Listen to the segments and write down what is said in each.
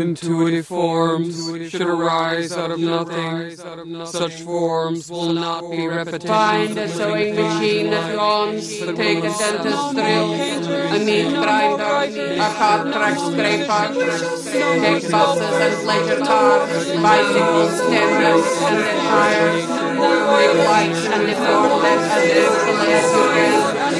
Intuitive forms should arise out of nothing. Such forms will not be repetitions. Find a sewing machine that yawns. Take a dentist drill, a meat grinder, a cart track scraper. Take buses and pleasure cars, bicycles, tenders, and then tires. Make lights and them as gracefully as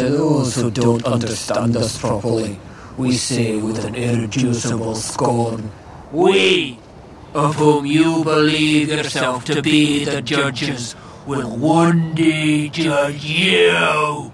To those who don't understand us properly, we say with an irreducible scorn, We, of whom you believe yourself to be the judges, will one day judge you.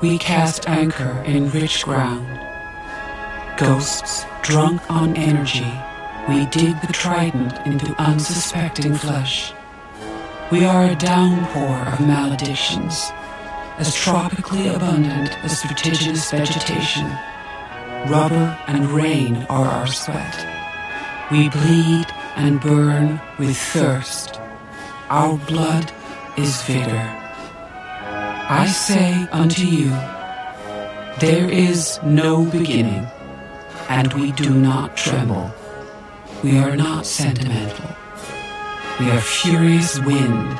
We cast anchor in rich ground. Ghosts drunk on energy, we dig the trident into unsuspecting flesh. We are a downpour of maledictions, as tropically abundant as vertiginous vegetation. Rubber and rain are our sweat. We bleed and burn with thirst. Our blood is vigor. I say unto you, there is no beginning, and we do not tremble. We are not sentimental. We are furious wind,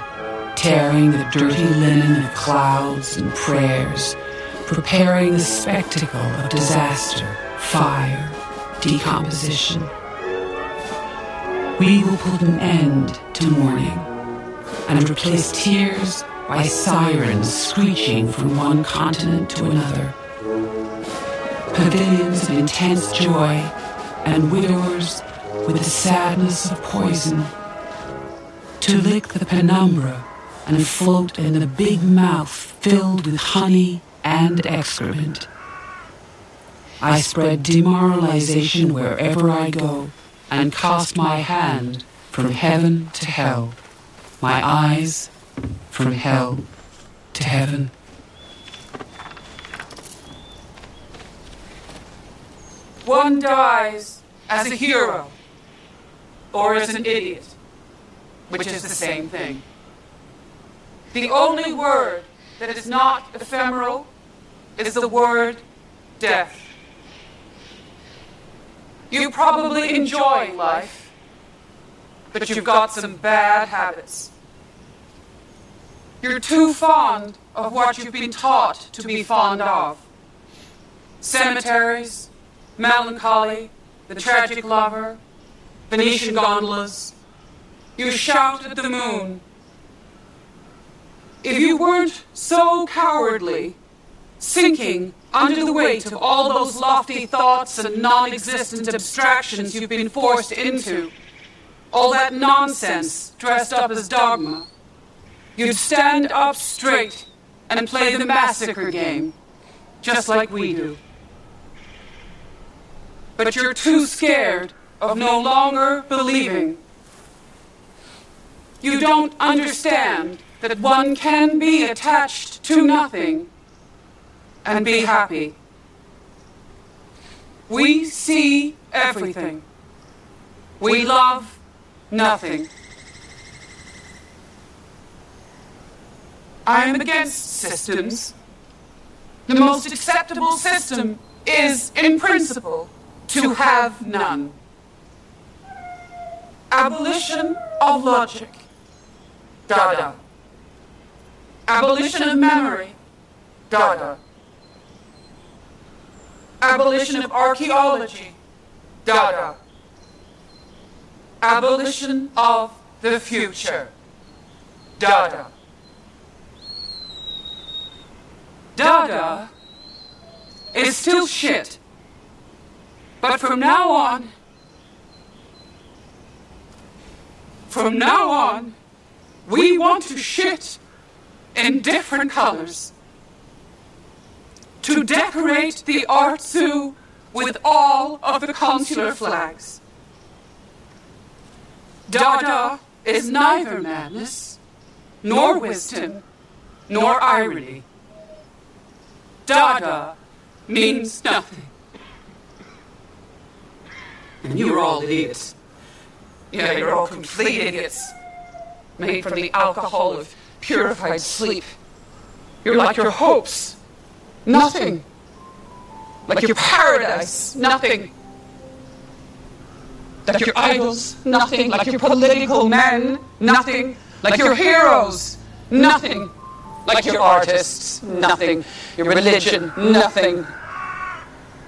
tearing the dirty linen of clouds and prayers, preparing the spectacle of disaster, fire, decomposition. We will put an end to mourning. and replace tears by sirens screeching from one continent to another. Pavilions of intense joy and widowers with the sadness of poison. To lick the penumbra and float in a big mouth filled with honey and excrement. I spread demoralization wherever I go and cast my hand from heaven to hell, my eyes from hell to heaven. One dies as a hero or as an idiot, which is the same thing. The only word that is not ephemeral is the word death. You probably enjoy life, but you've got some bad habits. You're too fond of what you've been taught to be fond of. Cemeteries, melancholy, the tragic lover, Venetian gondolas. You shout at the moon. If you weren't so cowardly, sinking under the weight of all those lofty thoughts and non existent abstractions you've been forced into, all that nonsense dressed up as dogma, you'd stand up straight and play the massacre game, just like we do. But you're too scared of no longer believing. You don't understand that one can be attached to nothing and be happy. We see everything. We love nothing. I am against systems. The most acceptable system is, in principle, to have none. Abolition of logic. Dada. Abolition of memory. Dada. Abolition of archaeology. Dada. Abolition of the future. Dada. Dada is still shit. But from now on, from now on, we want to shit in different colors. To decorate the art zoo with all of the consular flags. Dada is neither madness, nor wisdom, nor irony. Dada means nothing. And you're all idiots. Yeah, you're all complete idiots. Made from the alcohol of purified sleep. You're like your hopes. Nothing. Like your paradise. Nothing. Like your idols. Nothing. Like your political men. Nothing. Like your heroes. Nothing. Like your artists. Nothing. Your religion. Nothing.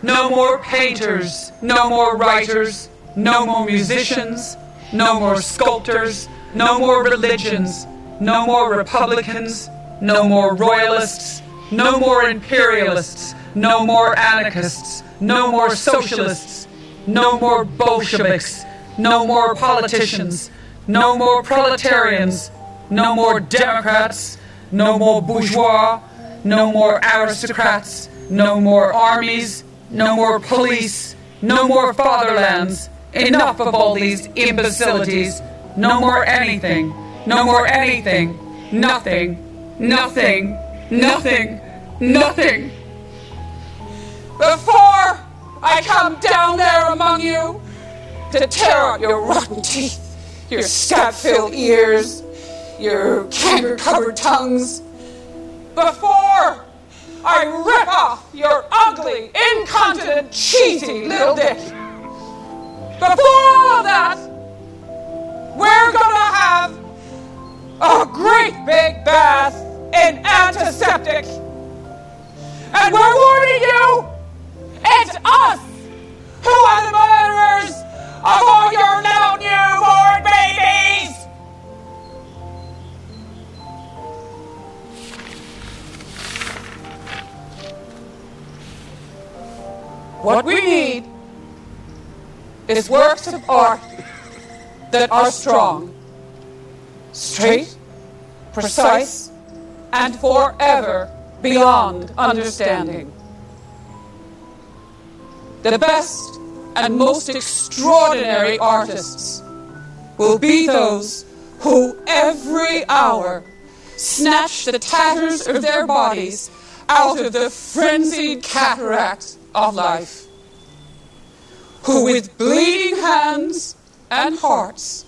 No more painters. No more writers. No more musicians. No more sculptors. No more religions. No more Republicans. No more royalists. No more imperialists. No more anarchists. No more socialists. No more Bolsheviks. No more politicians. No more proletarians. No more Democrats. No more bourgeois. No more aristocrats. No more armies. No more police. No more fatherlands. Enough of all these imbecilities. No more anything. No more anything. Nothing. Nothing. Nothing. Nothing. Before I come down there among you to tear out your rotten teeth, your scab filled ears, your canker covered tongues, before I rip off your ugly, incontinent, cheesy little dick, before all of that, we're gonna have a great big bath in antiseptic. And we're warning you, it's us who are the murderers of all your little newborn babies. What we need is works of art that are strong, straight, precise, and forever beyond understanding. The best and most extraordinary artists will be those who every hour snatch the tatters of their bodies out of the frenzied cataract of life, who with bleeding hands and hearts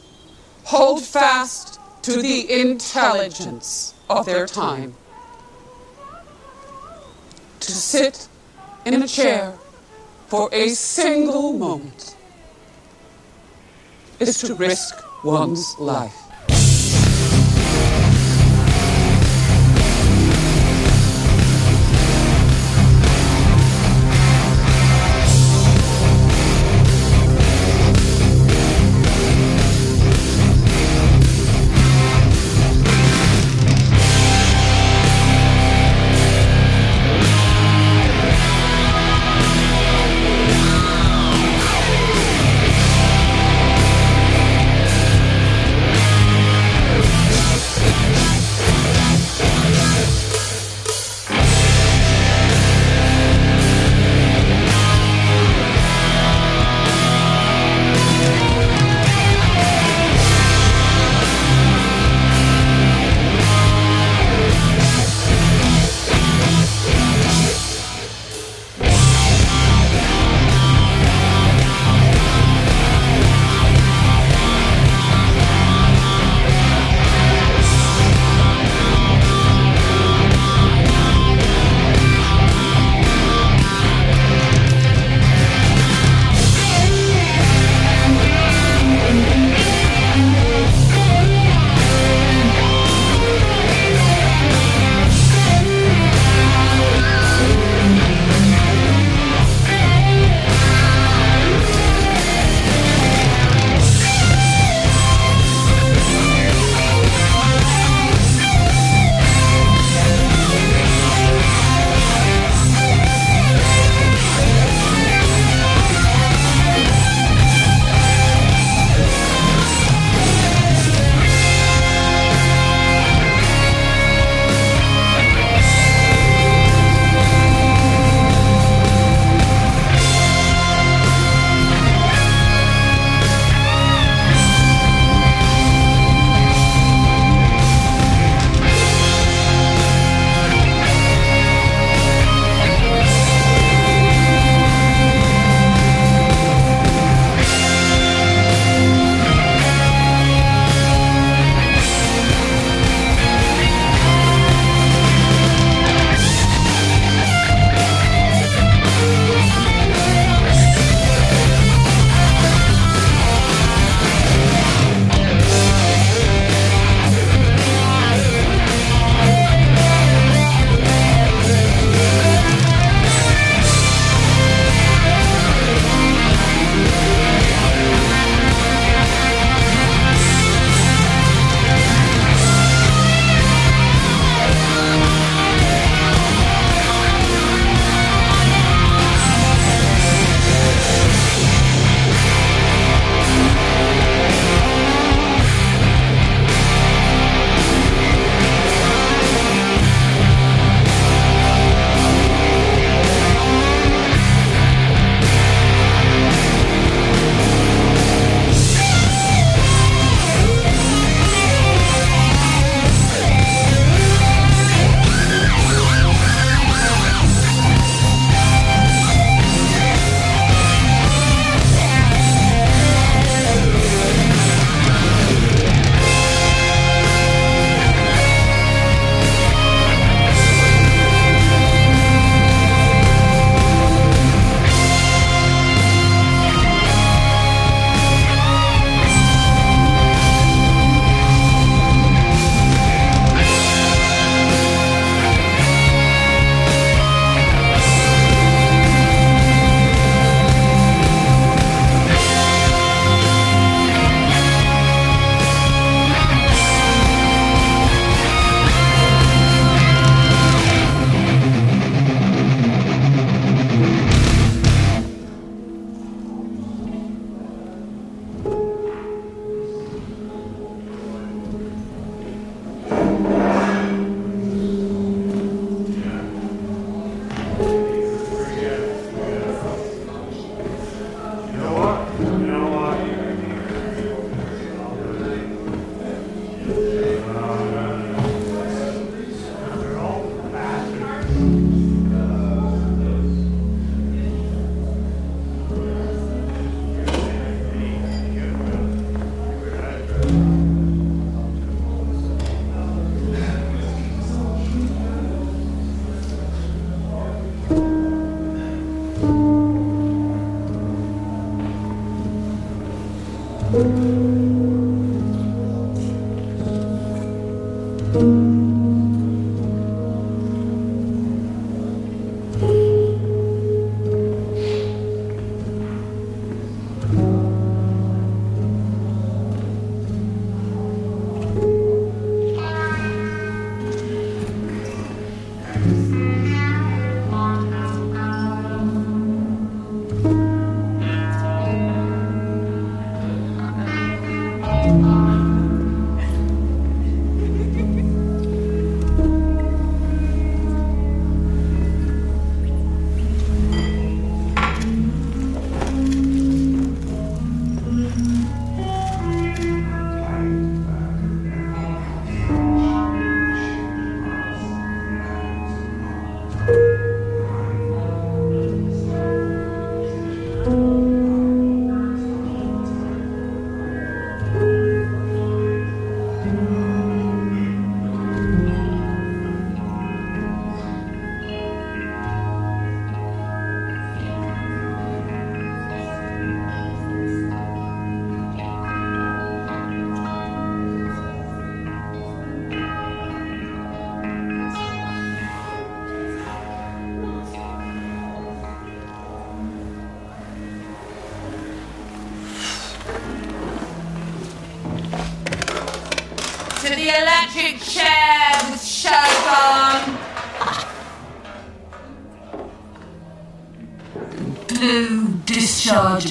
hold fast to the intelligence of their time. To sit in a chair for a single moment is to risk one's life.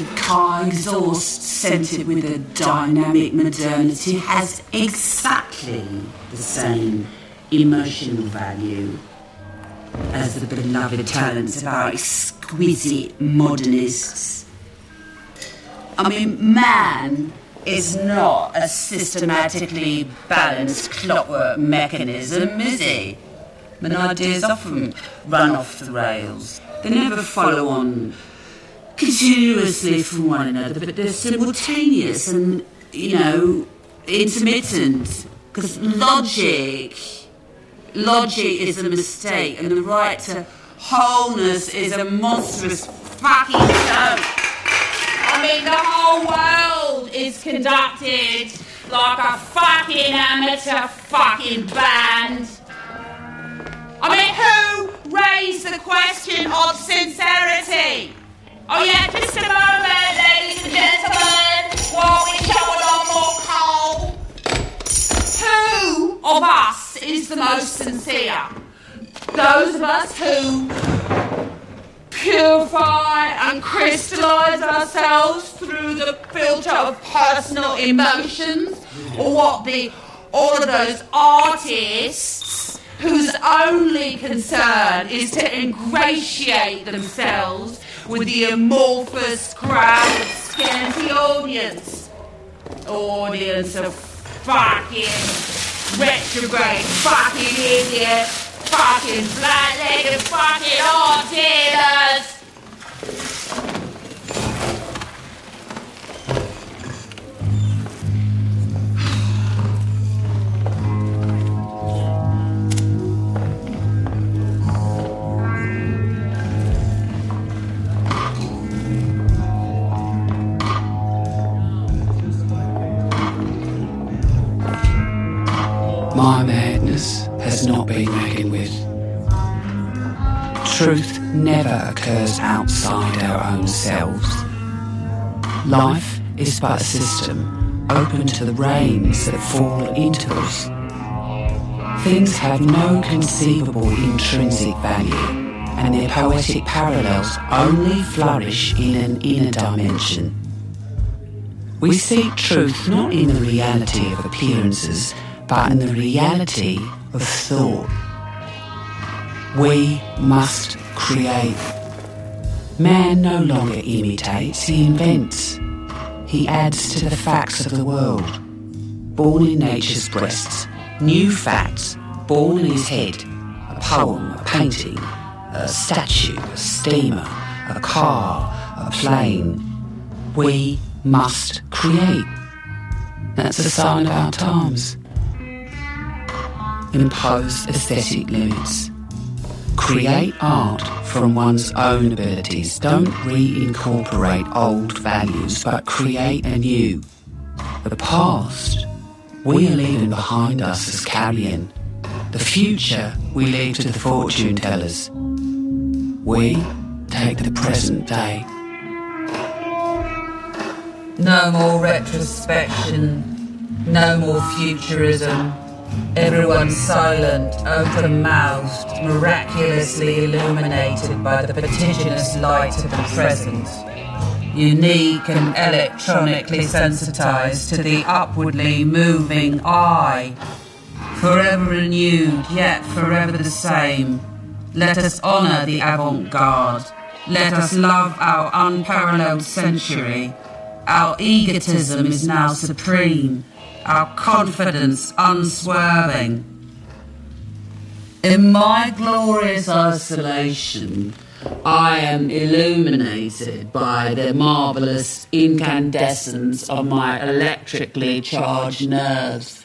Of car exhaust scented with a dynamic modernity has exactly the same emotional value as the beloved talents of our exquisite modernists. I mean, man is not a systematically balanced clockwork mechanism, is he? When ideas often run off the rails. They never follow on continuously from one another, but they're simultaneous and, you know, intermittent. Because logic, logic is a mistake, and the right to wholeness is a monstrous fucking joke. I mean, the whole world is conducted like a fucking amateur fucking band. I mean, who raised the question of sincerity? Oh yeah, just a moment, ladies and gentlemen, while we shovel on more coal. Who of us is the most sincere? Those of us who purify and crystallize ourselves through the filter of personal emotions, or what the all of those artists whose only concern is to ingratiate themselves with the amorphous crowd of scanty audience. Audience of fucking retrograde, fucking idiot, fucking flat-legged, fucking art dealers. My madness has not been reckoned with. Truth never occurs outside our own selves. Life is but a system open to the rains that fall into us. Things have no conceivable intrinsic value, and their poetic parallels only flourish in an inner dimension. We seek truth not in the reality of appearances, but in the reality of thought. We must create. Man no longer imitates, he invents. He adds to the facts of the world. Born in nature's breasts, new facts born in his head, a poem, a painting, a statue, a steamer, a car, a plane. We must create. That's a sign of our times. Impose aesthetic limits. Create art from one's own abilities. Don't reincorporate old values, but create anew. The past we are leaving behind us as carrion. The future we leave to the fortune tellers. We take the present day. No more retrospection, no more futurism. Everyone silent, open mouthed, miraculously illuminated by the vertiginous light of the present. Unique and electronically sensitized to the upwardly moving eye. Forever renewed, yet forever the same. Let us honor the avant garde. Let us love our unparalleled century. Our egotism is now supreme, our confidence unswerving. In my glorious isolation, I am illuminated by the marvelous incandescence of my electrically charged nerves.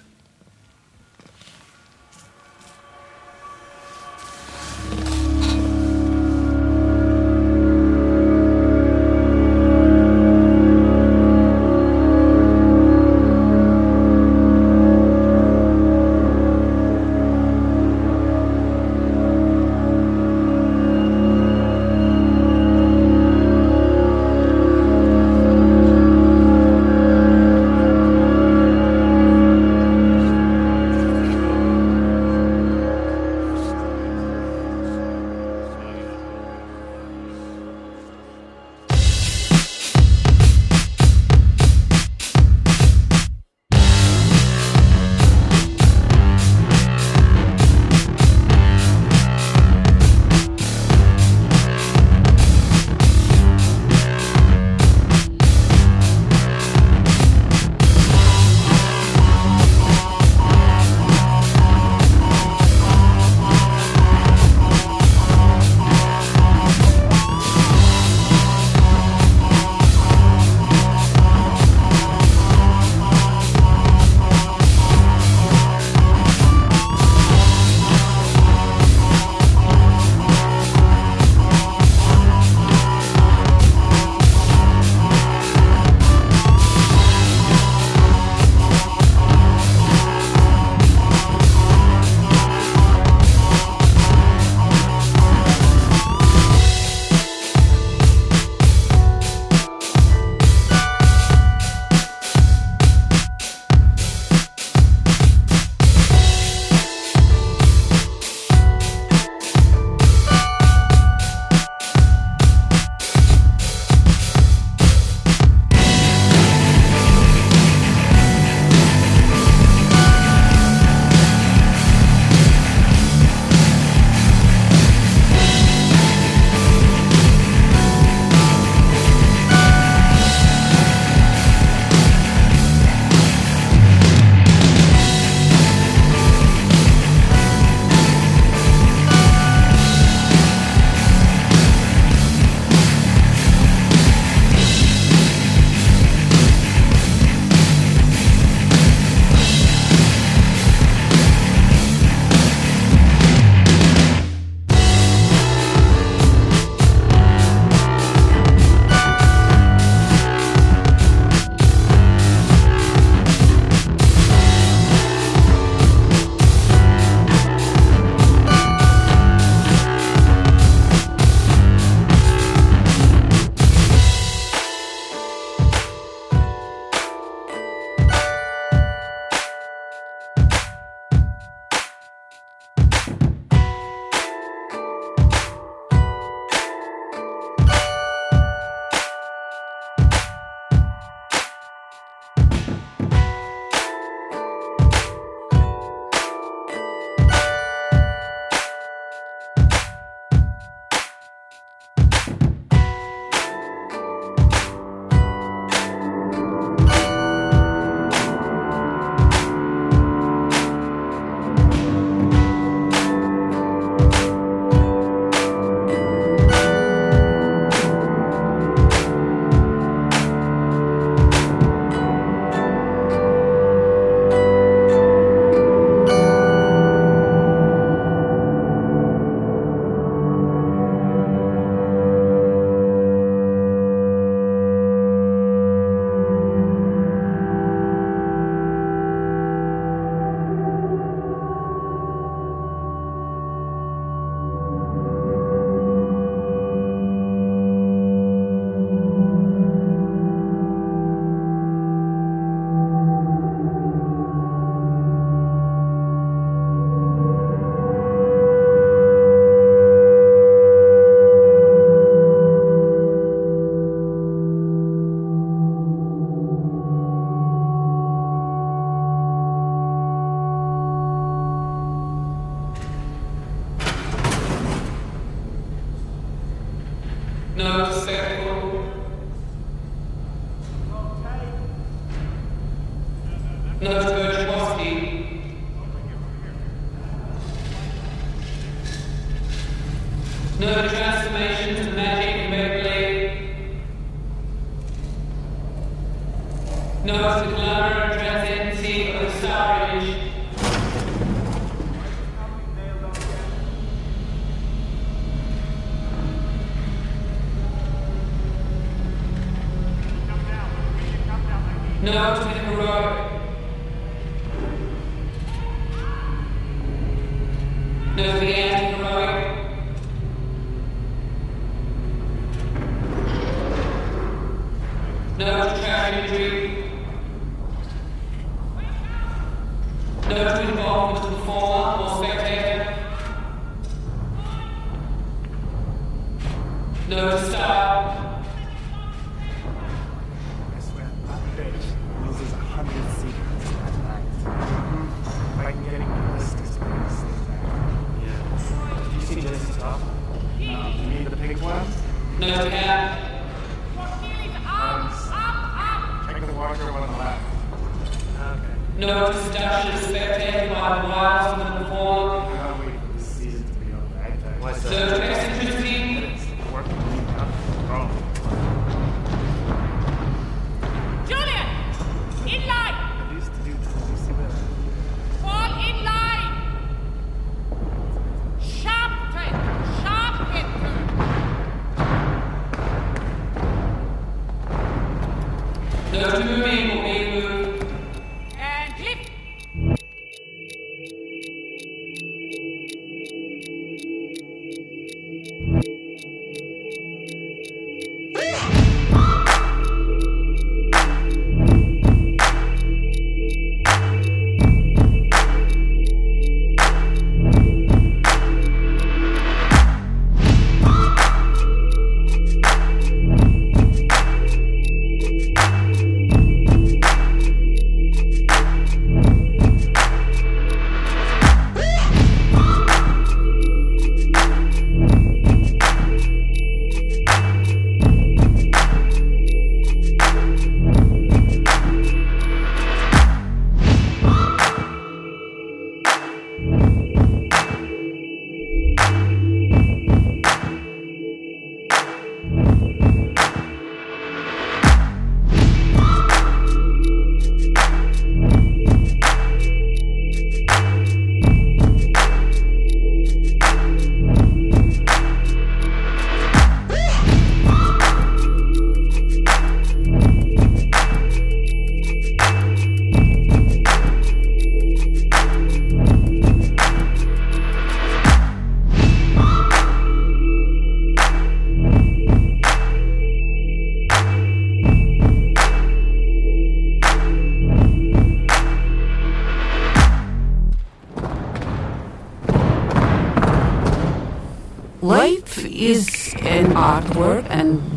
No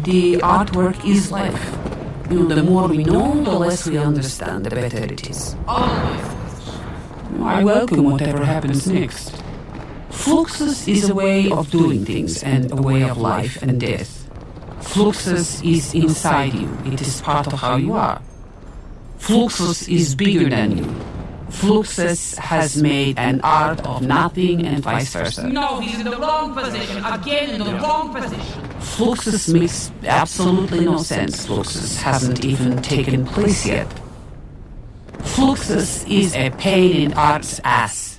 the artwork is life. The more we know, the less we understand, the better it is. I welcome whatever happens next. Fluxus is a way of doing things and a way of life and death. Fluxus is inside you, it is part of how you are. Fluxus is bigger than you. Fluxus has made an art of nothing and vice versa. No, he's in the wrong position. Again, in the wrong position. Fluxus makes absolutely no sense. Fluxus hasn't even taken place yet. Fluxus is a pain in art's ass.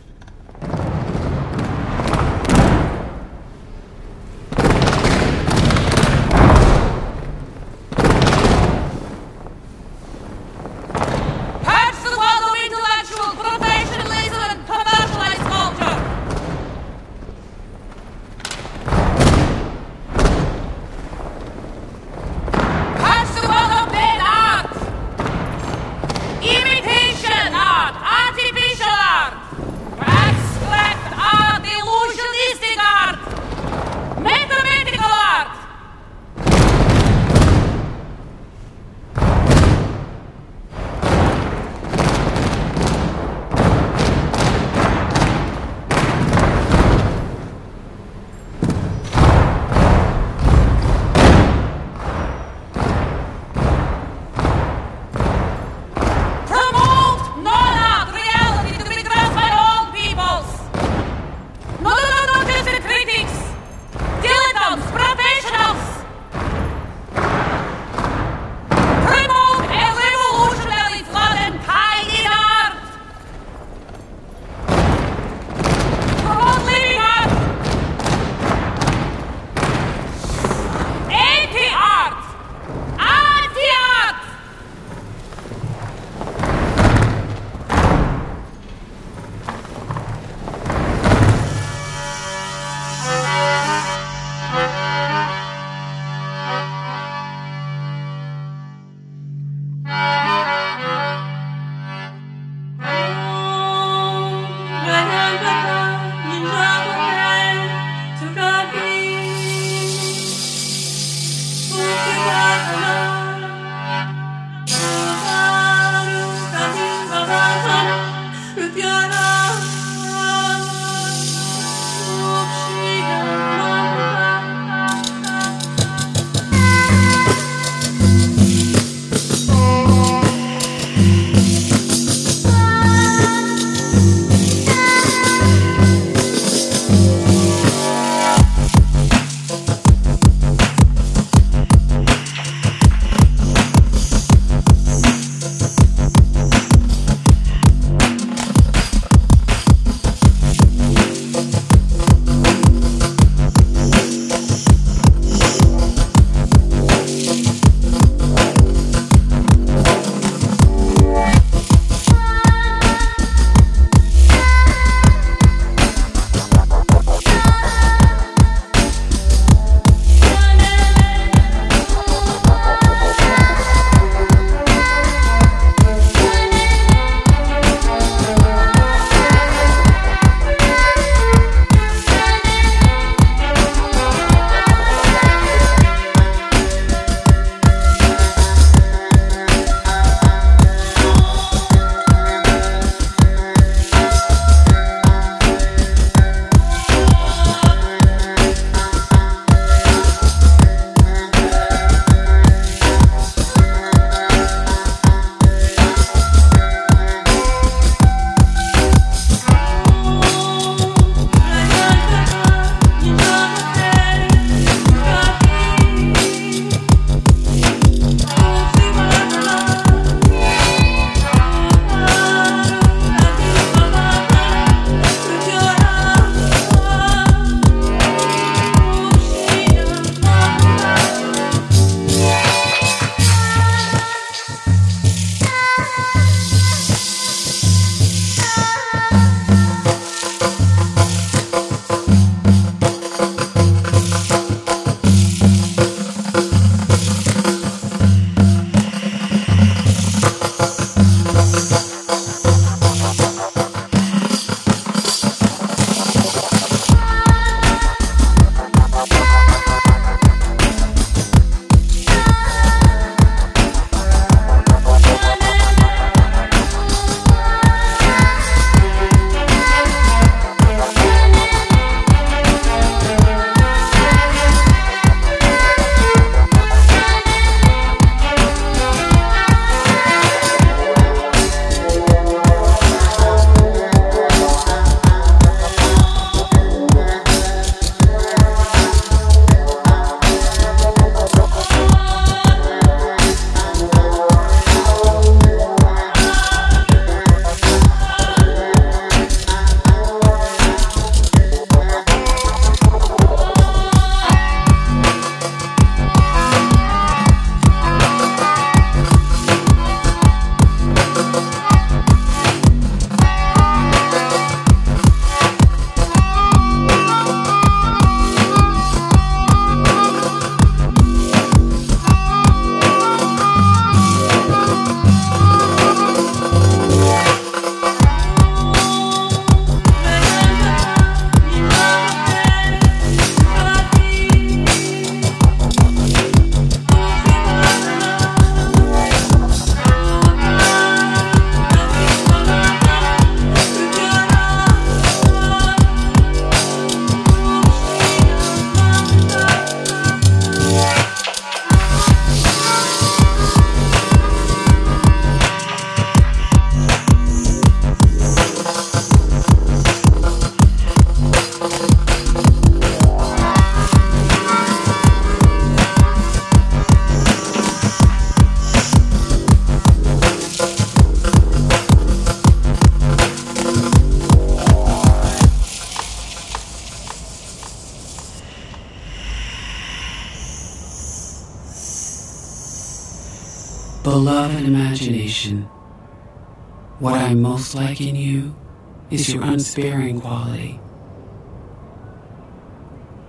Is your unsparing quality.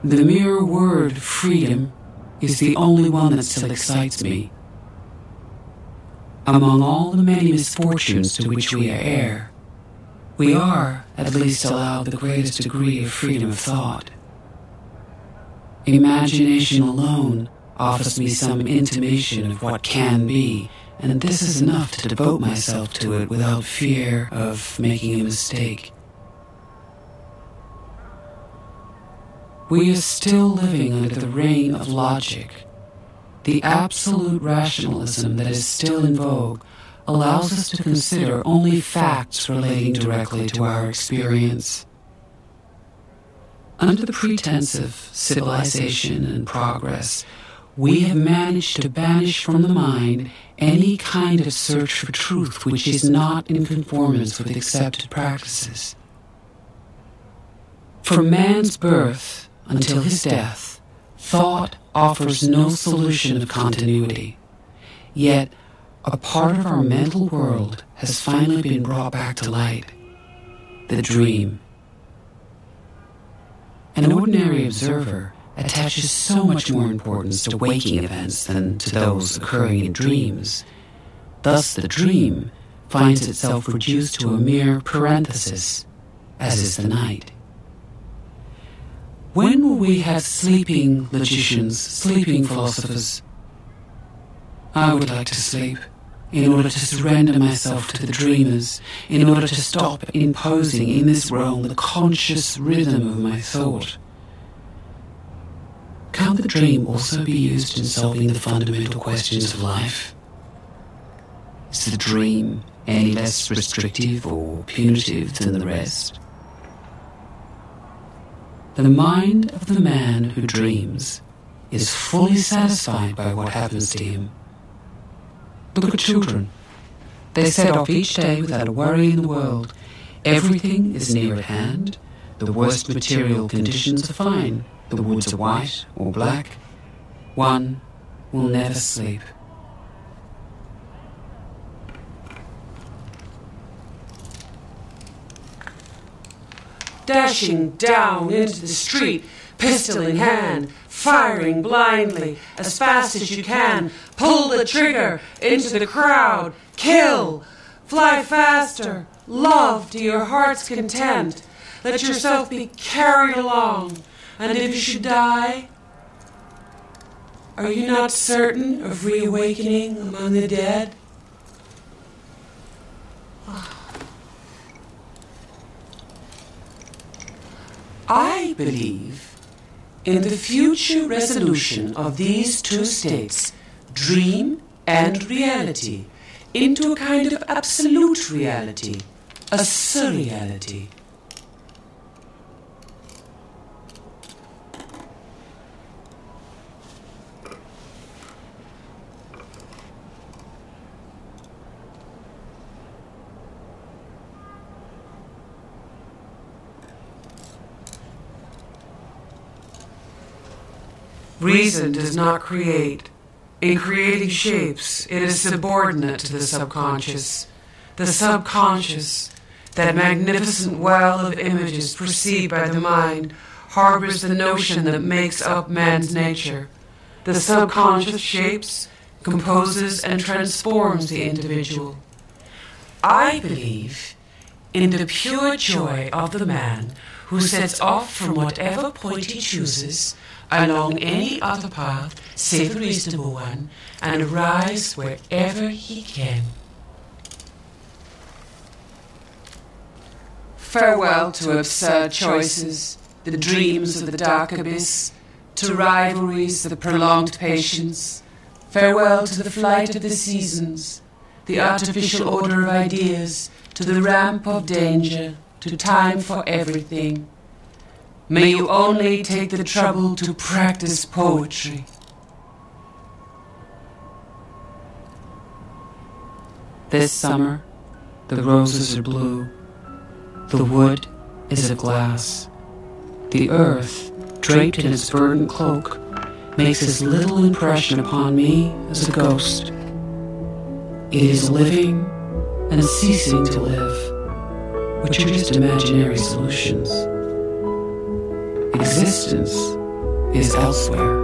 The mere word freedom is the only one that still excites me. Among all the many misfortunes to which we are heir, we are at least allowed the greatest degree of freedom of thought. Imagination alone offers me some intimation of what can be, and this is enough to devote myself to it without fear of making a mistake. We are still living under the reign of logic. The absolute rationalism that is still in vogue allows us to consider only facts relating directly to our experience. Under the pretense of civilization and progress, we have managed to banish from the mind any kind of search for truth which is not in conformance with accepted practices. From man's birth until his death, thought offers no solution of continuity. Yet, a part of our mental world has finally been brought back to light the dream. An ordinary observer attaches so much more importance to waking events than to those occurring in dreams. Thus, the dream finds itself reduced to a mere parenthesis, as is the night. When will we have sleeping logicians, sleeping philosophers? I would like to sleep in order to surrender myself to the dreamers, in order to stop imposing in this realm the conscious rhythm of my thought. Can the dream also be used in solving the fundamental questions of life? Is the dream any less restrictive or punitive than the rest? The mind of the man who dreams is fully satisfied by what happens to him. Look at children. They set off each day without a worry in the world. Everything is near at hand. The worst material conditions are fine. The woods are white or black. One will never sleep. dashing down into the street, pistol in hand, firing blindly as fast as you can. Pull the trigger into the crowd. Kill. Fly faster. Love to your heart's content. Let yourself be carried along. And if you should die, are you not certain of reawakening among the dead? Ah. I believe in the future resolution of these two states, dream and reality, into a kind of absolute reality, a surreality. Reason does not create. In creating shapes, it is subordinate to the subconscious. The subconscious, that magnificent well of images perceived by the mind, harbors the notion that makes up man's nature. The subconscious shapes, composes, and transforms the individual. I believe in the pure joy of the man who sets off from whatever point he chooses along any other path save the reasonable one and rise wherever he can. Farewell to absurd choices, the dreams of the dark abyss, to rivalries, the prolonged patience. Farewell to the flight of the seasons, the artificial order of ideas, to the ramp of danger, to time for everything. May you only take the trouble to practice poetry. This summer, the roses are blue. The wood is of glass. The earth, draped in its verdant cloak, makes as little impression upon me as a ghost. It is living and ceasing to live, which are just imaginary solutions. Existence is elsewhere.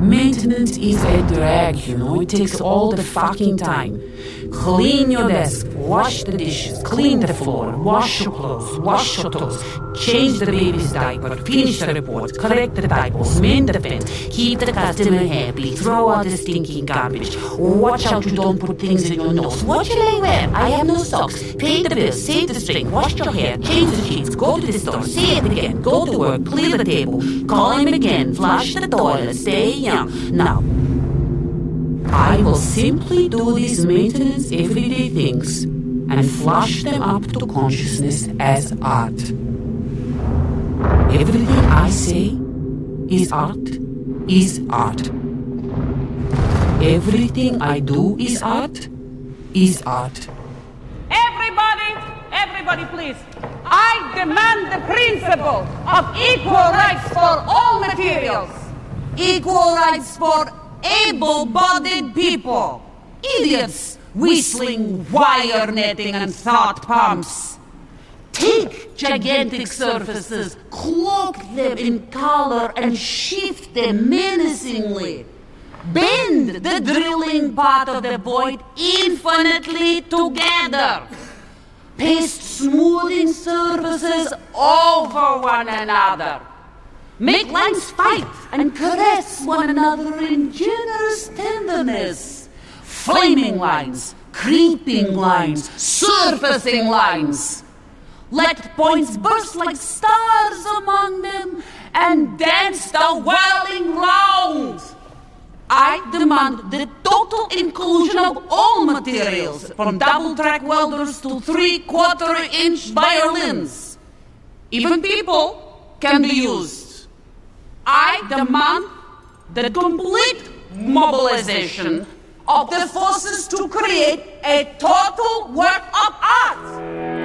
Maintenance is a drag, you know. It takes all the fucking time. Clean your desk, wash the dishes, clean the floor, wash your clothes, wash your toes, change the baby's diaper, finish the report, correct the typos, mend the fence, keep the customer happy, throw out the stinking garbage, watch out you don't put things in your nose, watch I wear? I have no socks, pay the bills, save the string, wash your hair, change the sheets, go to the store, say it again, go to work, clear the table, call him again, flush the toilet, stay young. Now, I will simply do these maintenance everyday things and flush them up to consciousness as art. Everything I say is art, is art. Everything I do is art, is art. Everybody, everybody, please. I demand the principle of equal rights for all materials. Equal rights for able bodied people. Idiots whistling wire netting and thought pumps. Take gigantic surfaces, cloak them in color, and shift them menacingly. Bend the drilling part of the void infinitely together. Paste smoothing surfaces over one another. Make lines fight and caress one another in generous tenderness. Flaming lines, creeping lines, surfacing lines. Let points burst like stars among them and dance the whirling round. I demand the total inclusion of all materials, from double track welders to three quarter inch violins. Even people can be used. I demand the complete mobilization of the forces to create a total work of art.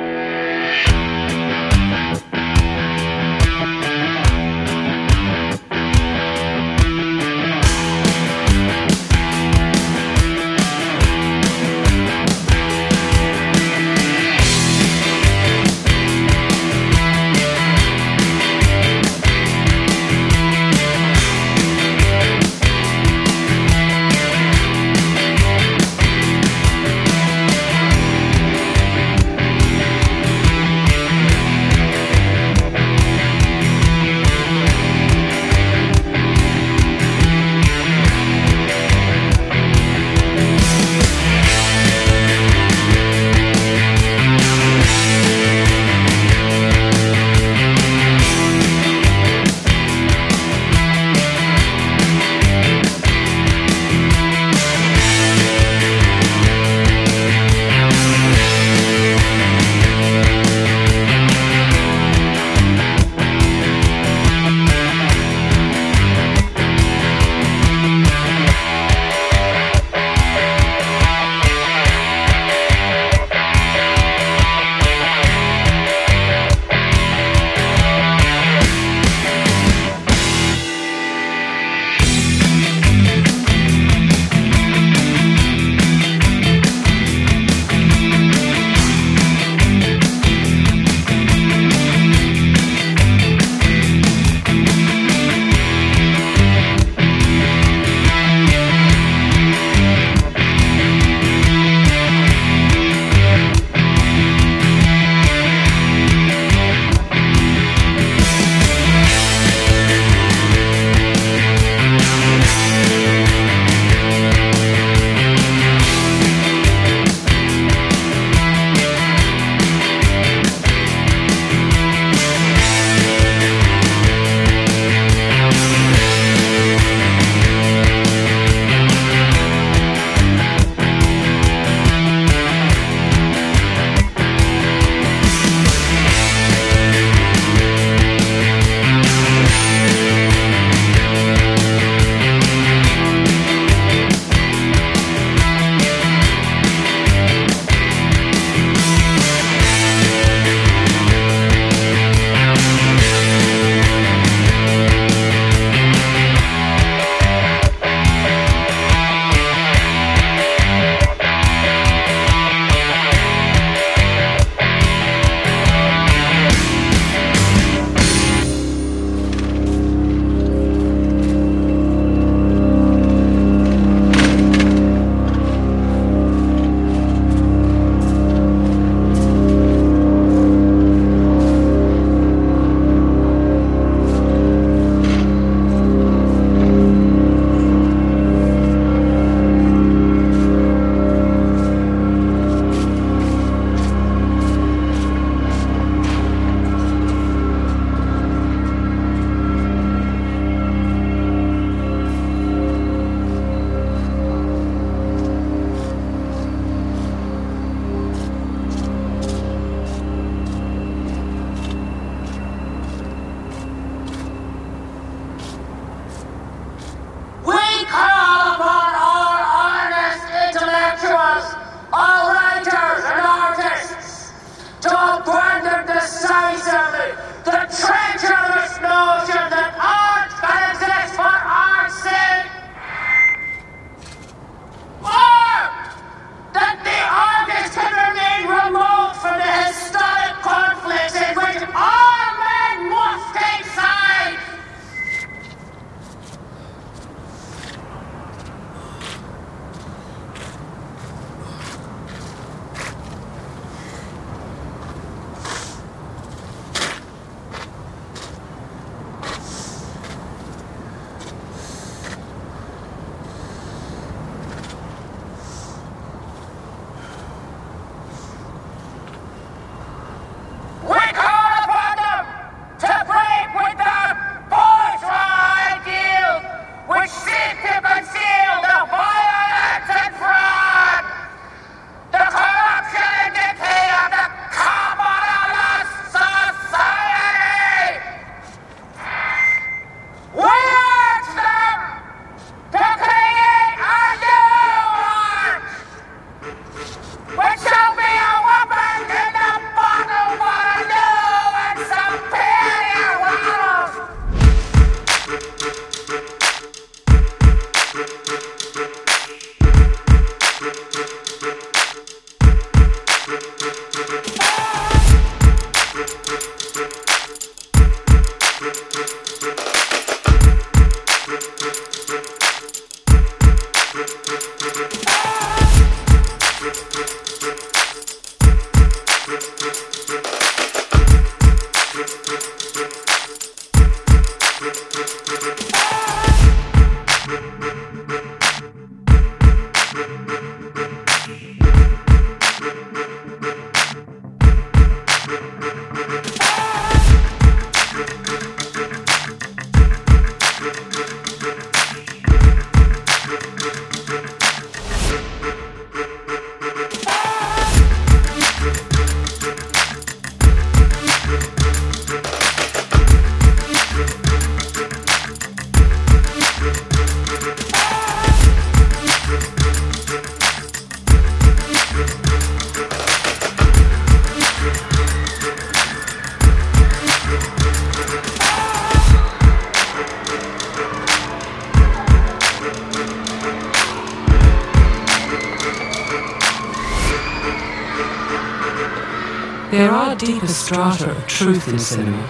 Strata of truth in cinema,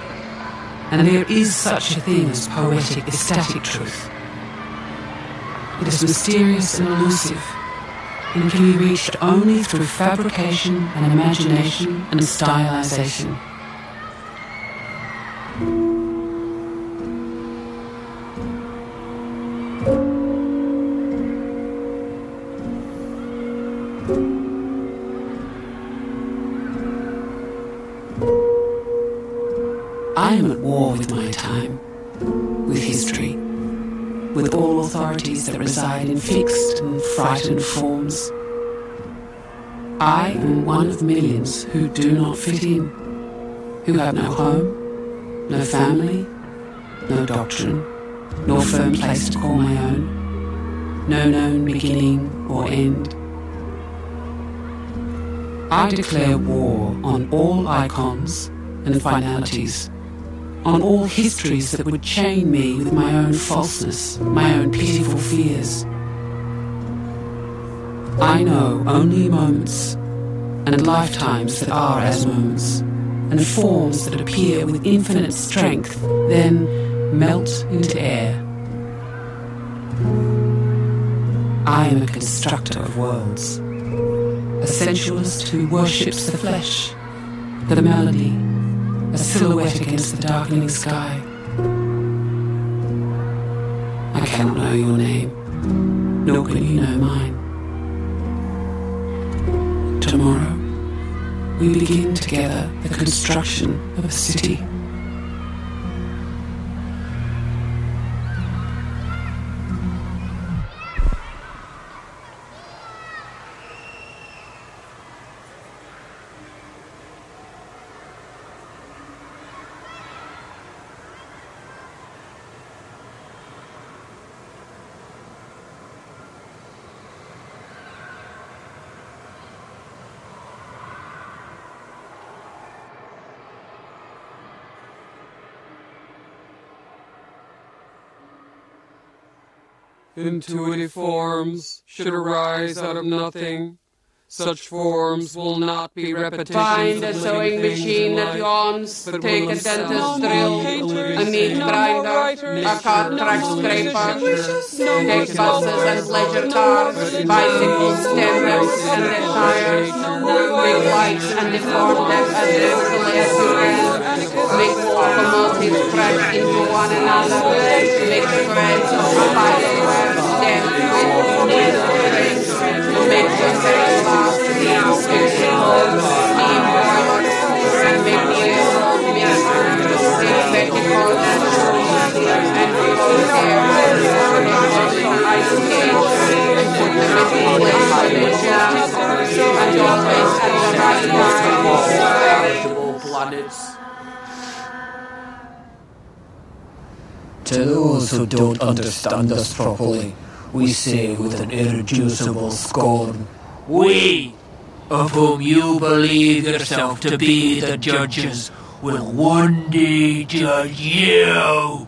and there is such a thing as poetic, ecstatic truth. It is mysterious and elusive, and can be reached only through fabrication and imagination and stylization. Who do not fit in, who have no home, no family, no doctrine, nor firm place to call my own, no known beginning or end. I declare war on all icons and finalities, on all histories that would chain me with my own falseness, my own pitiful fears. I know only moments, and lifetimes that are as moons, and forms that appear with infinite strength, then melt into air. I am a constructor of worlds, a sensualist who worships the flesh, the melody, a silhouette against the darkening sky. I cannot know your name, nor can you know mine. Tomorrow, we begin together the construction of a city. Intuitive forms should arise out of nothing. Such forms will not be repetitions. Find a sewing machine that yawns, take a themselves dentist drill, a meat grinder, a car track scraper, take buses and pleasure cars, bicycles, stand-ups and their tires, make lights and deform them as locomotives crash into one another, make threads of fiberware stand on don't understand us properly, we say with an irreducible scorn, We, of whom you believe yourself to be the judges, will one day judge you.